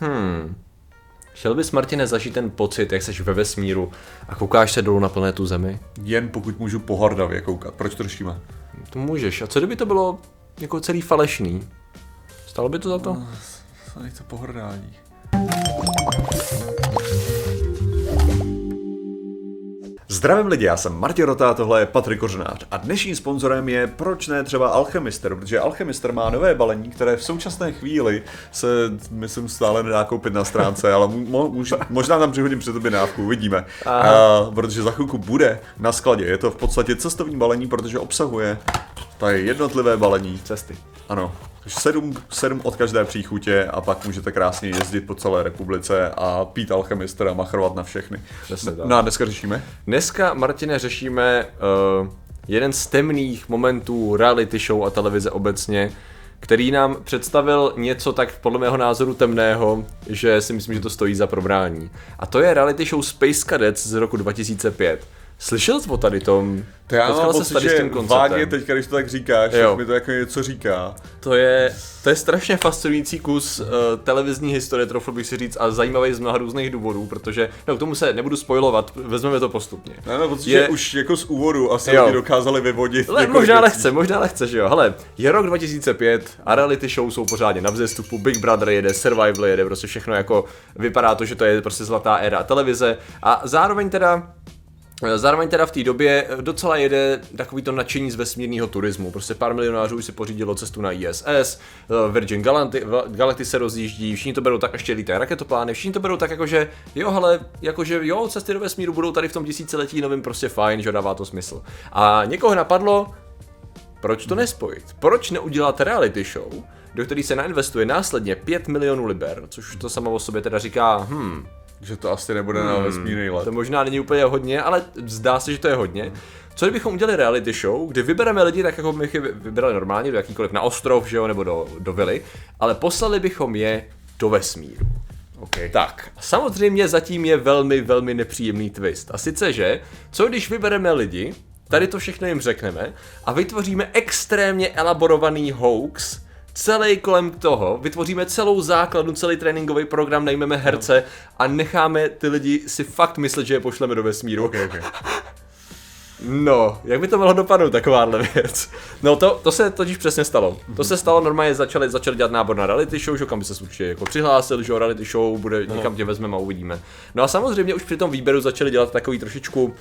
Hmm. Chtěl bys, Martine, zažít ten pocit, jak jsi ve vesmíru a koukáš se dolů na planetu Zemi? Jen pokud můžu pohordavě koukat. Proč to řešíme? To můžeš. A co kdyby to bylo jako celý falešný? Stalo by to za to? To nechce pohrdání. Zdravím lidi, já jsem Martin Rota tohle je Patrik Kořenář. A dnešním sponzorem je proč ne třeba Alchemister, protože Alchemister má nové balení, které v současné chvíli se, myslím, stále nedá koupit na stránce, ale mo, můž, možná tam přihodím před objednávku, uvidíme. A, protože za chvilku bude na skladě. Je to v podstatě cestovní balení, protože obsahuje tady jednotlivé balení. Cesty. Ano, sedm, sedm od každé příchutě a pak můžete krásně jezdit po celé republice a pít alchemistra a machrovat na všechny. Přesně tak. No a dneska řešíme? Dneska, Martine, řešíme uh, jeden z temných momentů reality show a televize obecně, který nám představil něco tak podle mého názoru temného, že si myslím, že to stojí za probrání. A to je reality show Space Cadets z roku 2005. Slyšel jsi o tady tom? To já Potkal mám pocit, tady s že tím konceptem? vágně teď, když to tak říkáš, Jo. mi to jako něco říká. To je, to je strašně fascinující kus uh, televizní historie, troufl bych si říct, a zajímavý z mnoha různých důvodů, protože, no k tomu se nebudu spojovat, vezmeme to postupně. Ne, no, pocit, Je- už jako z úvodu asi Jo. lidi dokázali vyvodit. Ale několik možná věcí. lehce, možná lehce, že jo. Hele, je rok 2005 a reality show jsou pořádně na vzestupu, Big Brother jede, Survival jede, prostě všechno jako vypadá to, že to je prostě zlatá éra televize a zároveň teda Zároveň teda v té době docela jede takový to nadšení z vesmírného turismu. Prostě pár milionářů už si pořídilo cestu na ISS, Virgin Galactic, Galactic se rozjíždí, všichni to berou tak, ještě lítají raketoplány, všichni to berou tak, jakože jo, hele, jakože jo, cesty do vesmíru budou tady v tom tisíciletí novým prostě fajn, že dává to smysl. A někoho napadlo, proč to nespojit? Proč neudělat reality show, do který se nainvestuje následně 5 milionů liber, což to samo o sobě teda říká, hm, Že to asi nebude na vesmírný let. to možná není úplně hodně, ale zdá se, že to je hodně. Co kdybychom udělali reality show, kde vybereme lidi tak, jako bych je vy- vybrali normálně, do jakýkoliv na ostrov, že jo, nebo do, do vily, ale poslali bychom je do vesmíru. Okay. Tak, samozřejmě zatím je velmi, velmi nepříjemný twist. A sice, že, co když vybereme lidi, tady to všechno jim řekneme a vytvoříme extrémně elaborovaný hoax, celý kolem toho, vytvoříme celou základnu, celý tréninkový program, najmeme herce a necháme ty lidi si fakt myslet, že je pošleme do vesmíru. Okay, okay. No, jak by to mohlo dopadnout, takováhle věc? No to, to se totiž přesně stalo. To se stalo, normálně začali, začali dělat nábor na reality show, že kam by se určitě jako přihlásil, že reality show, bude, někam tě vezmeme a uvidíme. No a samozřejmě už při tom výběru začali dělat takový trošičku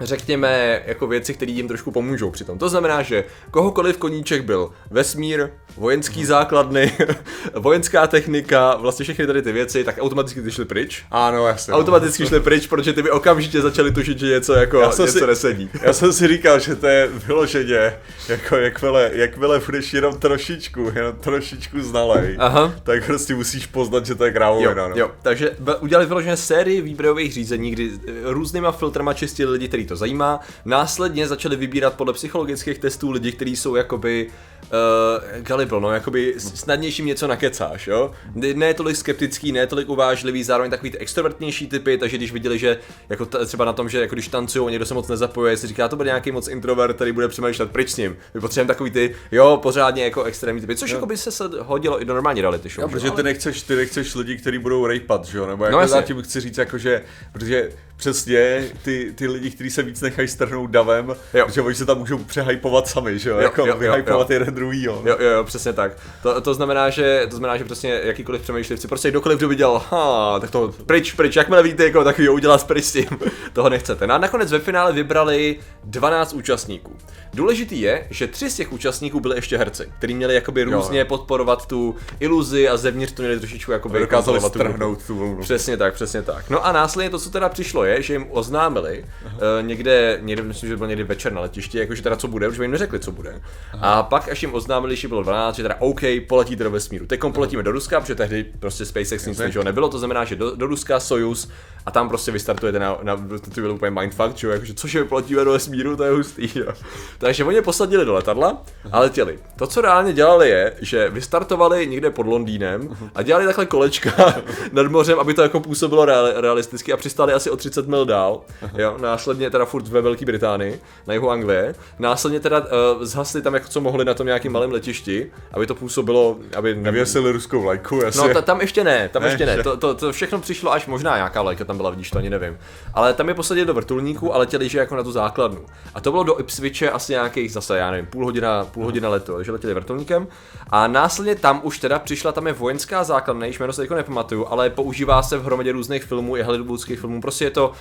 řekněme, jako věci, které jim trošku pomůžou při tom. To znamená, že kohokoliv koníček byl vesmír, vojenský základny, vojenská technika, vlastně všechny tady ty věci, tak automaticky ty šly pryč. Ano, jasně. Automaticky šly pryč, protože ty by okamžitě začali tušit, že něco jako Já něco si- nesedí. Já jsem si říkal, že to je vyloženě, jako jakmile, jakmile budeš jenom trošičku, jenom trošičku znalej, Aha. tak prostě musíš poznat, že to je Jo, krávovina. no. jo, takže udělali vyloženě sérii výběrových řízení, kdy eh, různýma filtrama čistili lidi, který to zajímá. Následně začali vybírat podle psychologických testů lidi, kteří jsou jakoby uh, gullible, no, jakoby snadnějším něco nakecáš, jo. Ne, tolik skeptický, ne tolik uvážlivý, zároveň takový ty extrovertnější typy, takže když viděli, že jako t- třeba na tom, že jako když tancují, někdo se moc nezapojuje, si říká, to bude nějaký moc introvert, který bude přemýšlet pryč s ním. My potřebujeme takový ty, jo, pořádně jako extrémní typy, což jako by se se hodilo i do normální reality show. No, že protože jo, ty nechceš, ty nechceš lidi, kteří budou rejpat, že jo? Nebo jako No, zatím chci říct, jako, že, protože přesně ty, ty lidi, kteří se víc nechají strhnout davem, Jo. že oni se tam můžou přehypovat sami, že jo? Jo, jako jo, jo, vyhypovat jo. jeden druhýho. no. Jo, jo, jo, přesně tak. To, to, znamená, že, to znamená, že prostě jakýkoliv přemýšlivci, prostě kdokoliv, kdo by dělal, ha, tak to pryč, pryč, jakmile vidíte jako takový udělat pryč s tím, toho nechcete. No a nakonec ve finále vybrali 12 účastníků. Důležitý je, že tři z těch účastníků byli ještě herci, kteří měli jakoby Jo. různě podporovat tu iluzi a zevnitř to měli trošičku jakoby Dokázali strhnout tu vlnu. Přesně tak, přesně tak. No a následně to, co teda přišlo, je, že jim oznámili uh, někde, někde, myslím, že to bylo někdy večer na letišti, jakože teda co bude, už jim neřekli, co bude. A pak, až jim oznámili, že bylo 12, že teda OK, poletíte do vesmíru. Teď poletíme do Ruska, protože tehdy prostě SpaceX nic nežeho nebylo, to znamená, že do, do Ruska Soyuz a tam prostě vystartujete na, na to byl úplně mindfuck, čo, jakože což je vyplatíme do vesmíru, to je hustý, jo. Takže oni je posadili do letadla a letěli. To, co reálně dělali je, že vystartovali někde pod Londýnem a dělali takhle kolečka nad mořem, aby to jako působilo real, realisticky a přistáli asi o 30 mil dál, jo, následně teda furt ve Velké Británii, na jihu Anglie, následně teda uh, zhasli tam jako co mohli na tom nějakým malém letišti, aby to působilo, aby Nevěsili ruskou vlajku, jasně. No ta, tam ještě ne, tam Ne, ještě ne. To, to, to všechno přišlo až možná nějaká vlajka tam byla, vidíš to, ani nevím. Ale tam je posadili do vrtulníku a letěli, že jako na tu základnu. A to bylo do Ipswiche asi nějakých zase, já nevím, půl hodina, půl hodina letu, takže letěli vrtulníkem. A následně tam už teda přišla, tam je vojenská základna, jejíž jméno se teďko nepamatuju, ale používá se v hromadě různých filmů i hollywoodských filmů. Prostě je to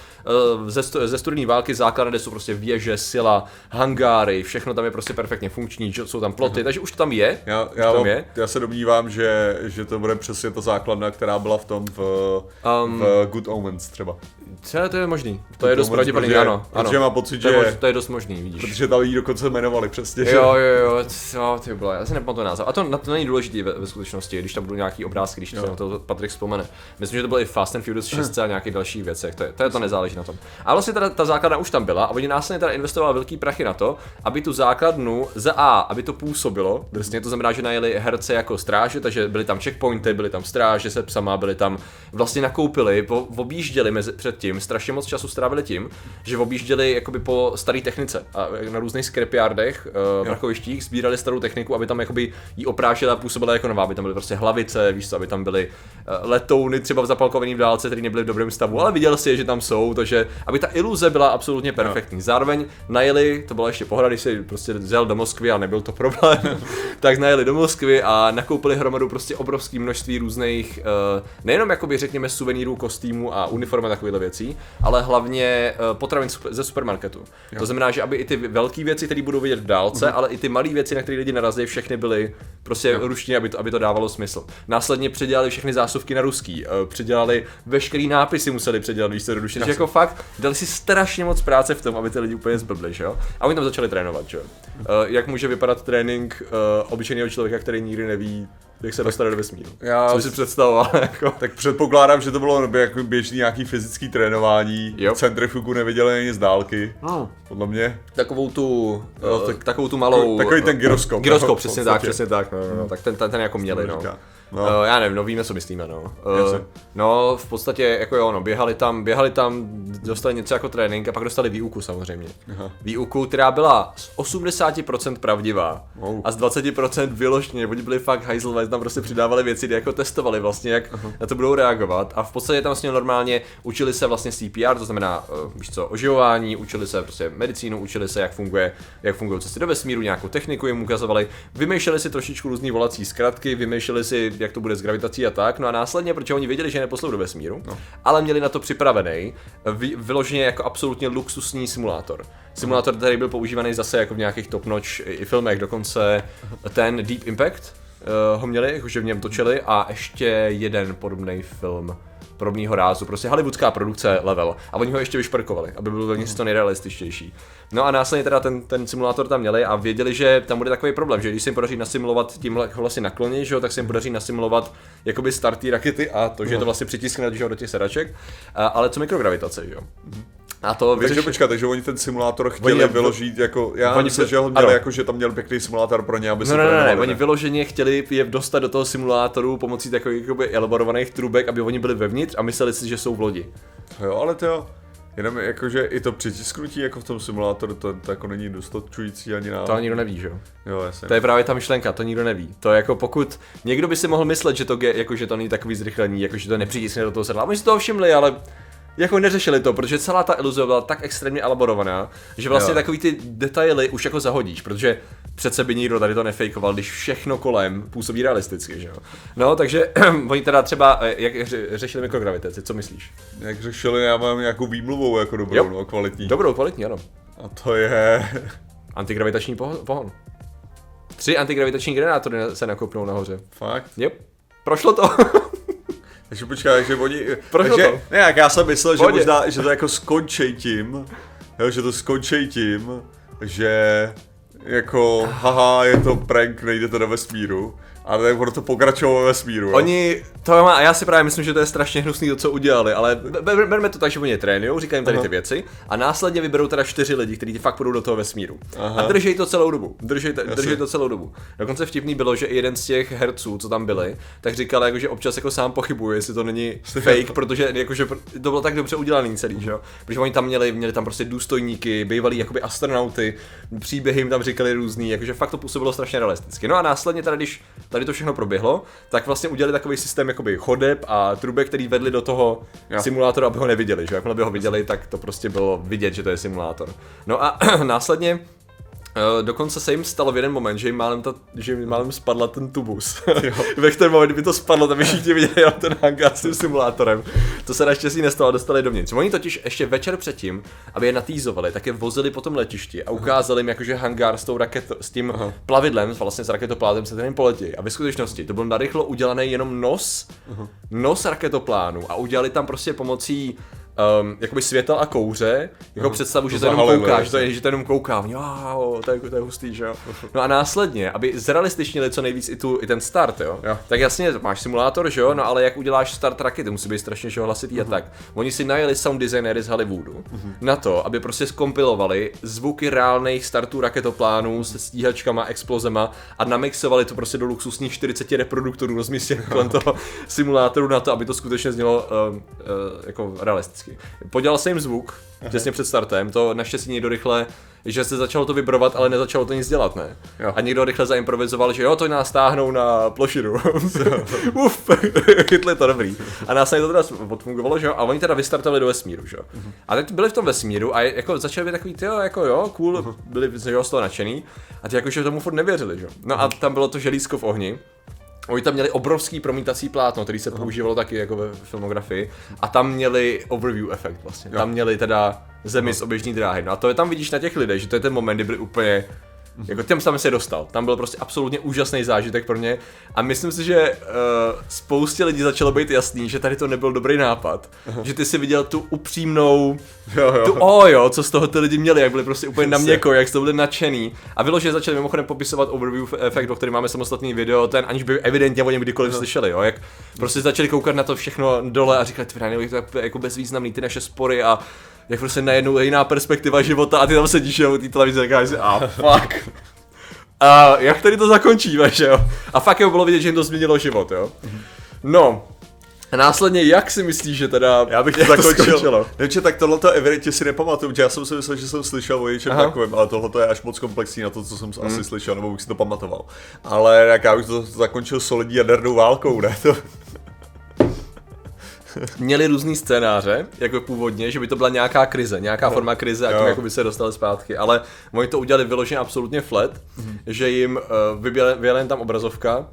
uh, ze, ze studené války základna, kde jsou prostě věže, sila, hangáry, všechno tam je prostě perfektně funkční, že jsou tam ploty, takže už to tam je. Já, já, tam je. já se domnívám, že, že to bude přesně ta základna, která byla v tom v, Um, v Good Omens třeba. Co, to je možný. To je dost pravděpodobný, protože- ano. ano. protože mám pocit, to je, že- to je dost možný, vidíš. Protože tam jí dokonce jmenovali přesně, že? Jo, jo, jo, jo, ty bylo, já si nepamatuju název. A to, na to není důležitý ve, ve skutečnosti, když tam budou nějaký obrázky, když se na to Patrik vzpomene. Myslím, že to bylo i Fast and Furious 6 a nějakých dalších věcech, to, je, to, je, to nezáleží na tom. A vlastně teda ta základna už tam byla a oni následně teda investovali velký prachy na to, aby tu základnu za A, aby to působilo, drsně, to znamená, že najeli herce jako stráže, takže byly tam checkpointy, byly tam stráže se psama, byli tam, vlastně nakoupili, objížděli mezi, předtím, strašně moc času strávili tím, že objížděli jakoby po staré technice a na různých scrapyardech, uh, v rakovištích, sbírali starou techniku, aby tam jakoby jí oprášila a působila jako nová, aby tam byly prostě hlavice, víš co, aby tam byly uh, letouny třeba zapalkovaný v dálce, které nebyly v dobrém stavu, ale viděl si je, že tam jsou, takže aby ta iluze byla absolutně perfektní. Zároveň najeli, to byla ještě pohoda, když si prostě vzal do Moskvy a nebyl to problém, tak najeli do Moskvy a nakoupili hromadu prostě obrovské množství různých, uh, nejenom jakoby řekněme suvenýrů, kostýmů a uniform a takovýchhle věcí, ale hlavně uh, potravin ze supermarketu. To znamená, že aby i ty velké věci, které budou vidět v dálce, ale i ty malé věci, na které lidi narazí, všechny byly prostě ruštině, aby to, aby to dávalo smysl. Následně předělali všechny zásuvky na ruský, uh, předělali veškerý nápisy, museli předělat, víš co, do ruštiny. Takže jako fakt dali si strašně moc práce v tom, aby ty lidi úplně zblbli, že jo? A oni tam začali trénovat, že jo? Uh, jak může vypadat trénink obyčejného člověka, který nikdy neví, jak se dostane do vesmíru? Já Co si představoval, jako? Tak předpokládám, že to bylo jako běžný nějaký fyzický trénování. Jo. Centrifugu neviděli ani z dálky. Hmm. Podle mě. Takovou tu, No, uh, tak- takovou tu malou... takový ten gyroskop, Gyroskop, no, přesně tak, přesně tak, no, no, no, tak ten, ten, ten jako měli, no. říká. No. Uh, já nevím, no víme, co myslíme, no. Uh, no, v podstatě, jako jo, no, běhali tam, běhali tam, dostali něco jako trénink a pak dostali výuku samozřejmě. Aha. Výuku, která byla z 80% pravdivá Wow. a z 20% vyložně, oni byli fakt hajzlové, tam prostě přidávali věci, jako testovali vlastně, jak na to budou reagovat a v podstatě tam vlastně normálně učili se vlastně CPR, to znamená, uh, víš co, oživování, učili se prostě medicínu, učili se, jak funguje, jak fungují cesty do vesmíru, nějakou techniku jim ukazovali, vymýšleli si trošičku různý volací zkratky, vymýšleli si, jak to bude s gravitací a tak, no a následně, protože oni věděli, že je neposlou do vesmíru, no. ale měli na to připravený vy, vyloženě jako absolutně luxusní simulátor. Simulátor, který byl používaný zase jako v nějakých top notch i filmech, dokonce ten Deep Impact uh, ho měli, jakože v něm točili a ještě jeden podobný film podobného rázu, prostě hollywoodská produkce level. A oni ho ještě vyšperkovali, aby byl velmi to nejrealističtější. No a následně teda ten, ten simulátor tam měli a věděli, že tam bude takový problém, že když se jim podaří nasimulovat tímhle vlastně nakloně, že jo, tak se jim podaří nasimulovat jakoby start té rakety a to, že to vlastně přitiskne že jo, do těch sedaček, a, ale co mikrogravitace, že jo. A to Takže vyřešili. počkat, takže oni ten simulátor chtěli je- vyložit jako, já oni myslím, že ho měli ano. jako, že tam měl pěkný simulátor pro ně, aby se No, no, no, ne, trénovali, oni vyloženě chtěli je dostat do toho simulátoru pomocí takových jakoby elaborovaných trubek, aby oni byli vevnitř a mysleli si, že jsou v lodi. Jo, ale to jo. Jenom jakože i to přitisknutí jako v tom simulátoru, to, to jako není dostačující ani na... To nikdo neví, že jo? Jo, jasně. To je právě ta myšlenka, to nikdo neví. To je jako pokud někdo by si mohl myslet, že to, ge- jako, že to není takový zrychlení, jako, že to nepřitisne do toho sedla. Oni si toho všimli, ale jako neřešili to, protože celá ta iluze byla tak extrémně elaborovaná, že vlastně Jo. takový ty detaily už jako zahodíš, protože přece by nikdo tady to nefejkoval, když všechno kolem působí realisticky, že jo. No, takže oni teda třeba, eh, jak ře- řešili mikrogravitaci, co myslíš? Jak řešili, já mám nějakou výmluvou jako dobrou, Jo. no, kvalitní. Dobrou, kvalitní, ano. A to je... Antigravitační poho- pohon. Tři antigravitační generátory se nakopnou nahoře. Fakt? Yep. Prošlo to. Takže počkej, že oni... Prošlo takže, to. Ne, jak já jsem myslel, že možná, že to jako skončí tím, jo, že to skončí tím, že jako, haha, je to prank, nejdete do vesmíru. A tak ono to pokračovalo ve vesmíru. jo. Oni, to má, a já si právě myslím, že to je strašně hnusný to, co udělali, ale be- be- berme to tak, že oni je trénujou, říkají jim tady ty věci a následně vyberou teda čtyři lidi, kteří fakt půjdou do toho vesmíru. Aha. A držej to celou dobu. Držej, to- držej to celou dobu. Dokonce vtipný bylo, že i jeden z těch herců, co tam byli, tak říkal, jako, že občas jako sám pochybuje, jestli to není fake, protože jakože to bylo tak dobře udělaný celý, že jo? Protože oni tam měli, měli tam prostě důstojníky, bývalí jakoby astronauty, příběhy jim tam říkali různý, jakože fakt to působilo strašně realisticky. No a následně tady, když tady to všechno proběhlo, tak vlastně udělali takový systém jakoby chodeb a trubek, který vedli do toho Jo. simulátoru, aby ho neviděli, že jakmile by ho viděli, tak to prostě bylo vidět, že to je simulátor. No a následně dokonce se jim stalo v jeden moment, že jim málem, ta, že jim málem spadla ten tubus. Ve kterém moment, kdyby to spadlo, tak by všichni viděli jenom ten hangár s tím simulátorem. To se naštěstí nestalo, dostali dovnitř. Oni totiž ještě večer předtím, aby je natýzovali, tak je vozili po tom letišti a ukázali jim jakože hangár s, tou raketo, s tím Aha. plavidlem, vlastně s raketoplánem, se kterým poletí. A ve skutečnosti to byl narychlo udělaný jenom nos, nos raketoplánu a udělali tam prostě pomocí um, jakoby světel a kouře, jako představu, že To jenom zahalili, kouká, že to je, že to jenom kouká, wow, to je, to je hustý, že jo. No a následně, aby zrealističnili co nejvíc i, tu, i ten start, jo, Jo. tak jasně, máš simulátor, že jo, no ale jak uděláš start rakety, musí být strašně že jo, hlasitý Mhm. a tak. Oni si najeli sound designery z Hollywoodu na to, aby prostě skompilovali zvuky reálných startů raketoplánů se stíhačkama, explozema a namixovali to prostě do luxusních 40 reproduktorů rozmístěných kolem toho simulátoru na to, aby to skutečně znělo uh, uh, jako realisticky. Podělal se jim zvuk, těsně před startem, to naštěstí někdo rychle, že se začalo to vibrovat, ale nezačalo to nic dělat, ne? Jo. A někdo rychle zaimprovizoval, že jo, to nás táhnou na plošinu. Uf, chytli to dobrý. A následně to teda odfungovalo, že jo, a oni teda vystartovali do vesmíru, že jo. A teď byli v tom vesmíru a jako začali být takový, ty jo, jako jo, cool, byli že jo, z toho nadšený. A ty jakože tomu furt nevěřili, že jo. No a tam bylo to želízko v ohni. Oni tam měli obrovský promítací plátno, který se používalo taky jako ve filmografii a tam měli overview efekt vlastně. Jo. Tam měli teda zemi z oběžní dráhy. No a to je tam vidíš na těch lidech, že to je ten moment, kdy byli úplně jako těm jsem se dostal. Tam byl prostě absolutně úžasný zážitek pro mě a myslím si, že uh, spoustě lidí začalo být jasný, že tady to nebyl dobrý nápad. Že ty si viděl tu upřímnou, Jo, jo. tu o jo, co z toho ty lidi měli, jak byli prostě úplně na měko, jak toho byli nadšený. A vyloženě začali mimochodem popisovat overview efekt, o kterém máme samostatný video, ten aniž by evidentně o něm kdykoliv slyšeli, jo, jak prostě začali koukat na to všechno dole a říkali, to je jako bezvýznamný, ty naše spory a jak prostě najednou jiná perspektiva života a ty tam sedíš jo, u té televize a říkáš si, a fuck. A jak tady to zakončíme, že jo? A fakt jo, bylo vidět, že jim to změnilo život, jo? No, a následně jak si myslíš, že teda Já bych to zakončil. Nevím, tak tohle to evidentně si nepamatuju, protože já jsem si myslel, že jsem slyšel o něčem Aha. takovém, ale tohle je až moc komplexní na to, co jsem asi slyšel, nebo bych si to pamatoval. Ale jak já bych to zakončil solidní jadernou válkou, ne? To, měli různý scénáře, jako původně, že by to byla nějaká krize, nějaká forma krize a tím jako by se dostali zpátky, ale oni to udělali vyloženě absolutně flat, že jim uh, vyjela jen tam obrazovka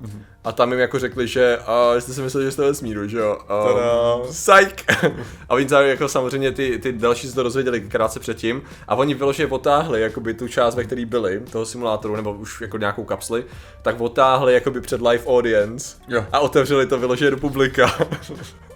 a tam jim jako řekli, že uh, jste si mysleli, že jste ve smíru, že jo? Um, psych! a oni tam jako samozřejmě ty, ty další se to dozvěděli krátce předtím a oni vyloženě potáhli jakoby tu část, ve které byli, toho simulátoru, nebo už jako nějakou kapsli, tak otáhli jakoby před live audience Jo. a otevřeli to vyloženě do publika.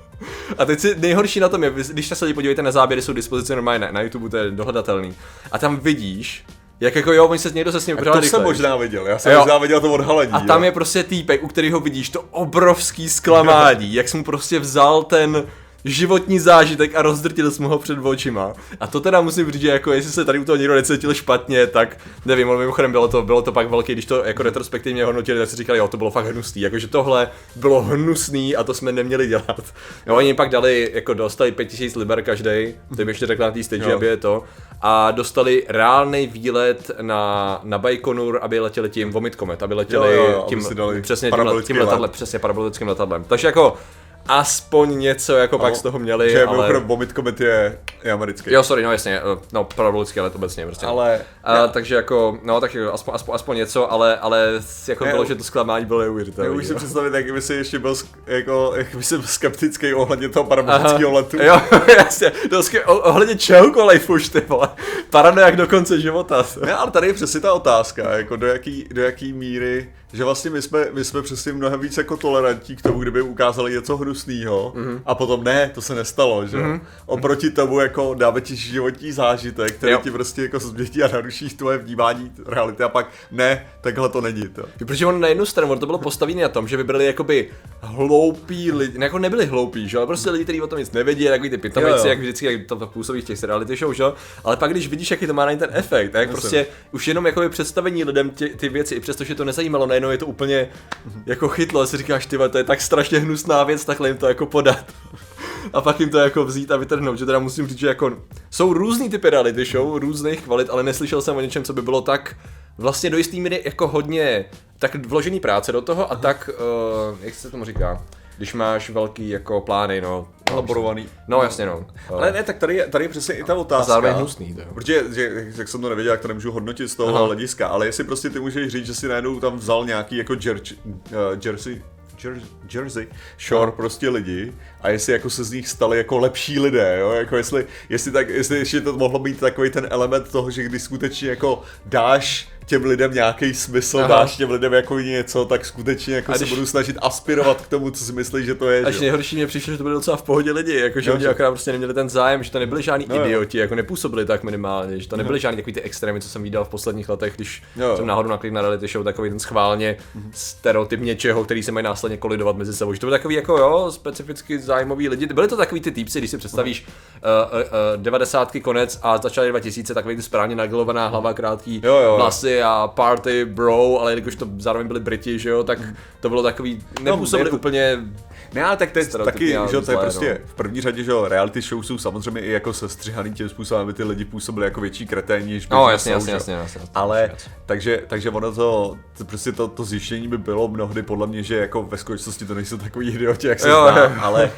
A teď si nejhorší na tom je, když se lidi podívejte na záběry, jsou k dispozici normálně na, na YouTube, to je dohledatelný. A tam vidíš, jak jako jo, oni se někdo se s ním to jsem možná viděl, já jsem Jo. možná viděl to odhalení. A tam jo. je prostě týpek, u kterého vidíš to obrovský zklamání, jak jsi mu prostě vzal ten životní zážitek a rozdrtil jsi mu ho před očima. A to teda musím říct, že jako jestli se tady u toho někdo necítil špatně, tak nevím, ale mimochodem bylo to, bylo to pak velké, když to jako retrospektivně hodnotili, tak si říkali, jo, to bylo fakt hnusný, jakože tohle bylo hnusný a to jsme neměli dělat. Jo, oni pak dali, jako dostali 5000 liber každý, to jim ještě řekla na té stage, Jo. aby je to, a dostali reálný výlet na, na Baikonur, aby letěli tím Vomit Comet, aby letěli Jo, jo, jo, aby tím, dali přesně tím, tím letadlem, let. přesně parabolickým letadlem. Takže jako aspoň něco jako pak z toho měli, Že ale... mimochodem Vomit Comet je, je americký. Jo, sorry, no jasně, eh, no parabolický let obecně prostě. Ale A, takže jako, no tak jako, aspoň, aspoň, aspoň něco, ale, ale jako Ne, bylo, že to zklamání bylo neuvěřitelné. Já už si představit, jak by si ještě byl, sk- jako, jak by si byl skeptický ohledně toho parabolického letu. Jo, jasně, to o- ohledně čehokoliv už, ty vole. Paranojak do konce života. Ne, ale tady je přesně ta otázka, jako do jaký, do jaký míry, že vlastně my jsme, my jsme přesně mnohem víc jako tolerantní k tomu, kdyby ukázali něco hnusného hnusného mm-hmm. a potom ne, to se nestalo, že mm-hmm. Oproti tomu jako dáme ti životní zážitek, který jo. ti prostě jako změní a naruší tvoje vnímání reality a pak ne, takhle to není to. Protože on na jednu stranu, to bylo postavené na tom, že vybrali jakoby hloupí lidi, jako nebyli hloupí, že ale prostě lidi, kteří o tom nic nevědí, takový ty pitomici, jak vždycky, jak to působí v těch reality show, že ale pak když vidíš, jaký to má na ten efekt, jak prostě už jenom jakoby představení lidem ty, ty věci, i přesto, že to nezajímalo, najednou je to úplně jako chytlo, si říkáš, ty to je tak strašně hnusná věc, takhle jim to jako podat. a pak jim to jako vzít a vytrhnout, že teda musím říct, že jako jsou různý typy reality show, různých kvalit, ale neslyšel jsem o něčem, co by bylo tak vlastně do jistý míry jako hodně tak vložený práce do toho a Aha. tak, uh, jak se tomu říká, když máš velký jako plány, no. Elaborovaný. No jasně, no. Ale ne, tak tady je, tady je přesně i ta otázka. A zároveň hnusný, to. Protože, že, jak jsem to nevěděl, jak to nemůžu hodnotit z toho Aha. hlediska, ale jestli prostě ty můžeš říct, že si najednou tam vzal nějaký jako jer, uh, jersey, Jersey Shore prostě lidi a jestli jako se z nich stali jako lepší lidé, jo? Jako jestli, jestli, tak, jestli ještě to mohlo být takový ten element toho, že když skutečně jako dáš těm lidem nějaký smysl, Aha. dáš těm lidem jako něco, tak skutečně jako když... se budu snažit aspirovat k tomu, co si myslí, že to je. Až nejhorší mě přišlo, že to byly docela v pohodě lidi, jako že no, oni akorát prostě neměli ten zájem, že to nebyli žádní no, idioti, jako nepůsobili tak minimálně, že to nebyly no. žádný takový ty extrémy, co jsem viděl v posledních letech, když no. jsem náhodou naklik na reality show, takový ten schválně mm-hmm. stereotyp něčeho, který se mají následně kolidovat mezi sebou. Že to byly takový jako jo, specificky zájmoví lidi. Byly to takový ty týpci, když si představíš uh, uh, uh, 90. konec a začaly 2000, takový ty správně nagilovaná hlava, krátký jo, jo. vlasy a party bro, ale jakož to zároveň byli Briti, že jo, tak to bylo takový, nepůsobili no, úplně ne, ale tak to je taky, že to je prostě no. v první řadě, že reality show jsou samozřejmě i jako sestřihaný tím způsobem, aby ty lidi působili jako větší kreténi, než No, jasně, jasně, jasně, jasně, Ale, takže, takže ono to, to, prostě to, to zjištění by bylo mnohdy podle mě, že jako ve skutečnosti to nejsou takový idioti, jak se jo, zdá, ale,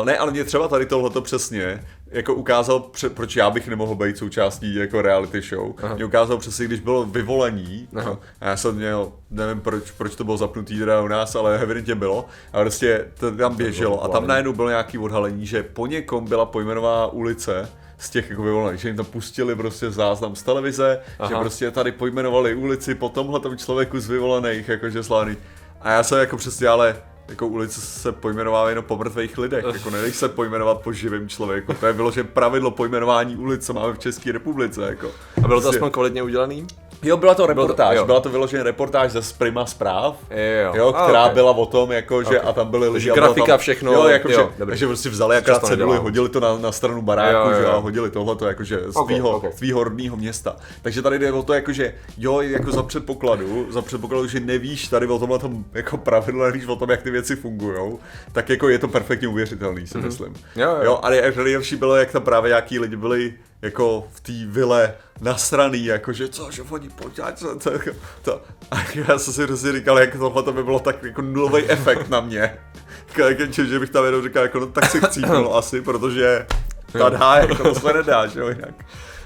uh, ne, ale mě třeba tady tohleto přesně, jako ukázal, proč já bych nemohl být součástí jako reality show. Aha. Mě ukázal přesně, když bylo vyvolení, Aha. a já jsem měl, nevím proč, proč to bylo zapnutý teda u nás, ale evidentně bylo, a prostě to tam běželo a tam najednou bylo nějaký odhalení, že po někom byla pojmenovaná ulice, z těch jako vyvolených, že jim tam pustili prostě záznam z televize, Aha. že prostě tady pojmenovali ulici po tomhle člověku z vyvolených, jakože slávný. A já jsem jako přesně, ale jako ulice se pojmenová jenom po mrtvých lidech, jako nedej se pojmenovat po živém člověku. To je bylo, že pravidlo pojmenování ulic, co máme v České republice. Jako. A bylo to prostě- aspoň kvalitně udělaný? Jo, byla to reportáž, bylo to, byla to vyloženě reportáž ze Prima zpráv, jo, jo která a, okay. byla o tom, jako, že okay. a tam byly lidi. Grafika, tam, všechno. Jo, jako, jo, že, takže prostě vzali jaká ceduli, hodili to na, na stranu baráku, jo, jo. Že, a hodili tohleto jakože z tvýho, okay, okay. rodného města. Takže tady jde o to, jako, že jo, jako za předpokladu, za předpokladu, že nevíš tady o tomhle tom jako pravidlo, nevíš o tom, jak ty věci fungují, tak jako je to perfektně uvěřitelný, si mm-hmm. myslím. Jo, jo. jo, ale nejlepší bylo, jak tam právě jaký lidi byli jako v té vile nasraný, jakože co, že oni poďať, co, to, to, a já jsem si prostě říkal, jak tohle to by bylo tak jako nulový efekt na mě. Jako, že bych tam jenom říkal, jako, no tak si chcípnul asi, protože tada, jako to se nedá, že jo, jinak.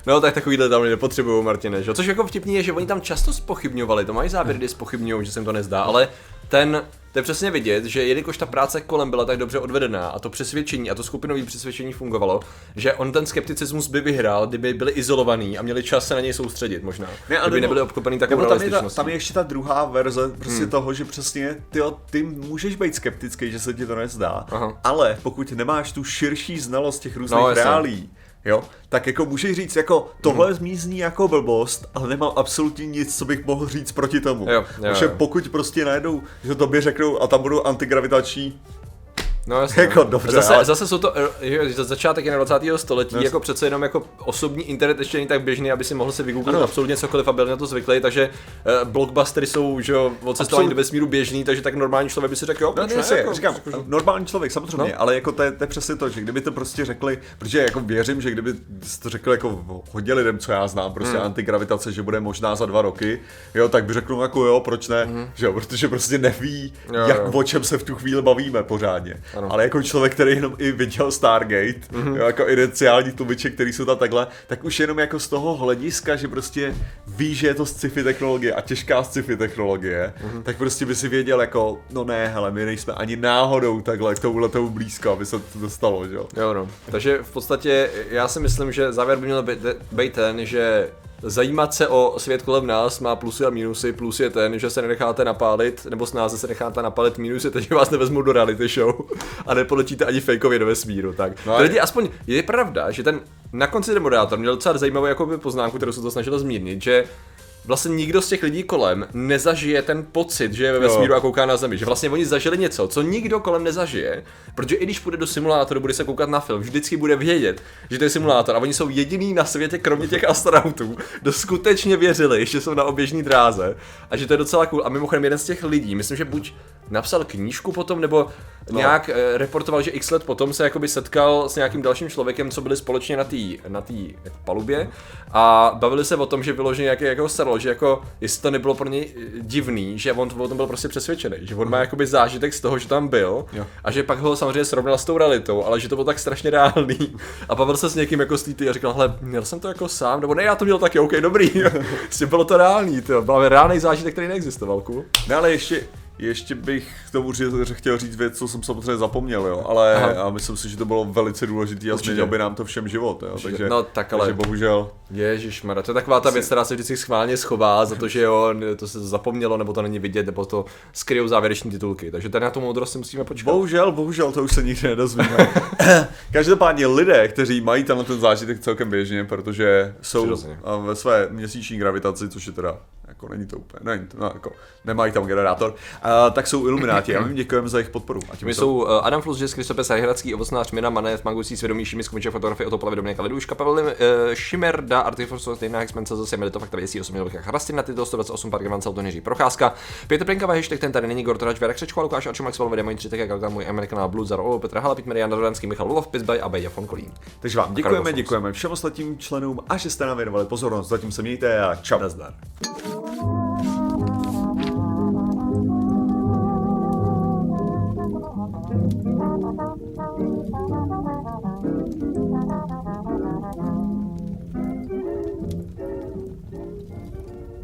No tak takovýhle tam nepotřebují, Martine, že? Což jako vtipný je, že oni tam často spochybňovali, to mají záběry, kdy spochybňují, že se jim to nezdá, ale ten, to je přesně vidět, že jelikož ta práce kolem byla tak dobře odvedená a to přesvědčení a to skupinové přesvědčení fungovalo, že on ten skepticismus by vyhrál, kdyby byli izolovaný a měli čas se na něj soustředit možná. Ne, kdyby nebo, nebyli obklopený takovou tam je, ta, tam je ještě ta druhá verze prostě hmm. toho, že přesně ty, ty můžeš být skeptický, že se ti to nezdá, Aha. ale pokud nemáš tu širší znalost těch různých no, reálí, jo, tak jako můžeš říct, jako tohle hmm. zmízní jako blbost, ale nemám absolutně nic, co bych mohl říct proti tomu. Jo, jo, jo. pokud prostě najednou, že tobě řeknou a tam budou antigravitační No jasně. jako dobře, zase, ale... zase jsou to, že začátek 21. století, no, jako přece jenom jako osobní internet ještě není tak běžný, aby si mohl si vygooglit ano. absolutně cokoliv a byl na to zvyklý, takže uh, blockbustery jsou, že jo, od cestování do vesmíru běžný, takže tak normální člověk by si řekl, jo, no, ne, ne, jako, říkám, jako, normální člověk, samozřejmě, no. ale jako to je, to je přesně to, že kdyby to prostě řekli, protože jako věřím, že kdyby to řekli jako hodně lidem, co já znám, prostě hmm. antigravitace, že bude možná za dva roky, jo, tak by řekl jako jo, proč ne, hmm. že jo, protože prostě neví, jo, jak jo. o čem se v tu chvíli bavíme pořádně. Ano. Ale jako člověk, který jenom i viděl Stargate, mm-hmm. jo, jako iniciální tlumiče, který jsou tam takhle, tak už jenom jako z toho hlediska, že prostě ví, že je to sci-fi technologie a těžká sci-fi technologie, mm-hmm. tak prostě by si věděl jako, no ne, hele, my nejsme ani náhodou takhle k tomu tomu blízko, aby se to dostalo, že jo. Jo, no. Takže v podstatě já si myslím, že závěr by měl být, být ten, že zajímat se o svět kolem nás má plusy a minusy. Plus je ten, že se nenecháte napálit, nebo snáze se necháte napálit. Minus je ten, že vás nevezmou do reality show a nepoletíte ani fejkově do vesmíru. Tak. No No a- lidi, aspoň je pravda, že ten na konci ten moderátor měl docela zajímavou jakoby, poznámku, kterou se to snažil zmírnit, že vlastně nikdo z těch lidí kolem nezažije ten pocit, že je ve vesmíru a kouká na Zemi. Že vlastně oni zažili něco, co nikdo kolem nezažije. Protože i když půjde do simulátoru, bude se koukat na film, vždycky bude vědět, že to je simulátor. A oni jsou jediný na světě, kromě těch astronautů, kdo skutečně věřili, že jsou na oběžné dráze. A že to je docela cool. A mimochodem jeden z těch lidí, myslím, že buď napsal knížku potom, nebo no. nějak eh, reportoval, že x let potom se jakoby setkal s nějakým dalším člověkem, co byli společně na té na tý, palubě. A bavili se o tom, že vyloženě jak, jako srlo, že jako, jestli to nebylo pro něj eh, divný, že on o tom byl prostě přesvědčený, že on má jakoby zážitek z toho, že tam byl Jo. a že pak ho samozřejmě srovnal s tou realitou, ale že to bylo tak strašně reálný. A bavil se s někým jako z a říkal, hele, měl jsem to jako sám, nebo ne, já to měl taky, OK, dobrý, prostě bylo to reálný, to byl reálný zážitek, který neexistoval, cool. Ne, ale ještě, ještě bych k tomu chtěl říct věc, co jsem samozřejmě zapomněl, jo, ale Aha. a myslím si, že to bylo velice důležité a změnilo by nám to všem život, jo, takže, No, tak ale- takže bohužel. Ježíš to je taková ta věc, která se vždycky schválně schová za to, že jo, to se zapomnělo, nebo to není vidět, nebo to skryjou závěreční titulky. Takže tady na tu moudrost si musíme počkat. Bohužel, bohužel, to už se nikdy nedozvíme. Každopádně lidé, kteří mají tenhle ten zážitek celkem běžně, protože jsou Přirozeně. a, ve své měsíční gravitaci, což je teda jako není to úplně, není to, no, jako, nemají tam generátor, a, tak jsou ilumináti a my jim děkujeme za jejich podporu. A tím My se- jsou uh, Adam Flus, Jess Kristope, Sajhradský, Ovocnář, Mina, Mané, Magusí, Svědomí, Šimis, Komiček, fotografie, Otoplavy, Dominika Leduška, Pavel uh, Šimerda, Artifor, Stejná, Expense, zase Melito, Fakta věcí, 8 milých Chrastin, na tyto 128 pár Gavan, Salton, Jiří Procházka, Pětr Plinka, hashtag ten tady není Gortorač, Věra Křečková, Lukáš Arčo, Maxwell, Vede, Mojí 3, tak jak můj American Blue, Zaro, Petr Hala, Petr Jan Rodanský, Michal Lulov, Pizbaj a Beja von Kolín. Takže vám děkujeme, děkujeme všem ostatním členům a že jste nám věnovali pozornost. Zatím se mějte a čau. Nazdar.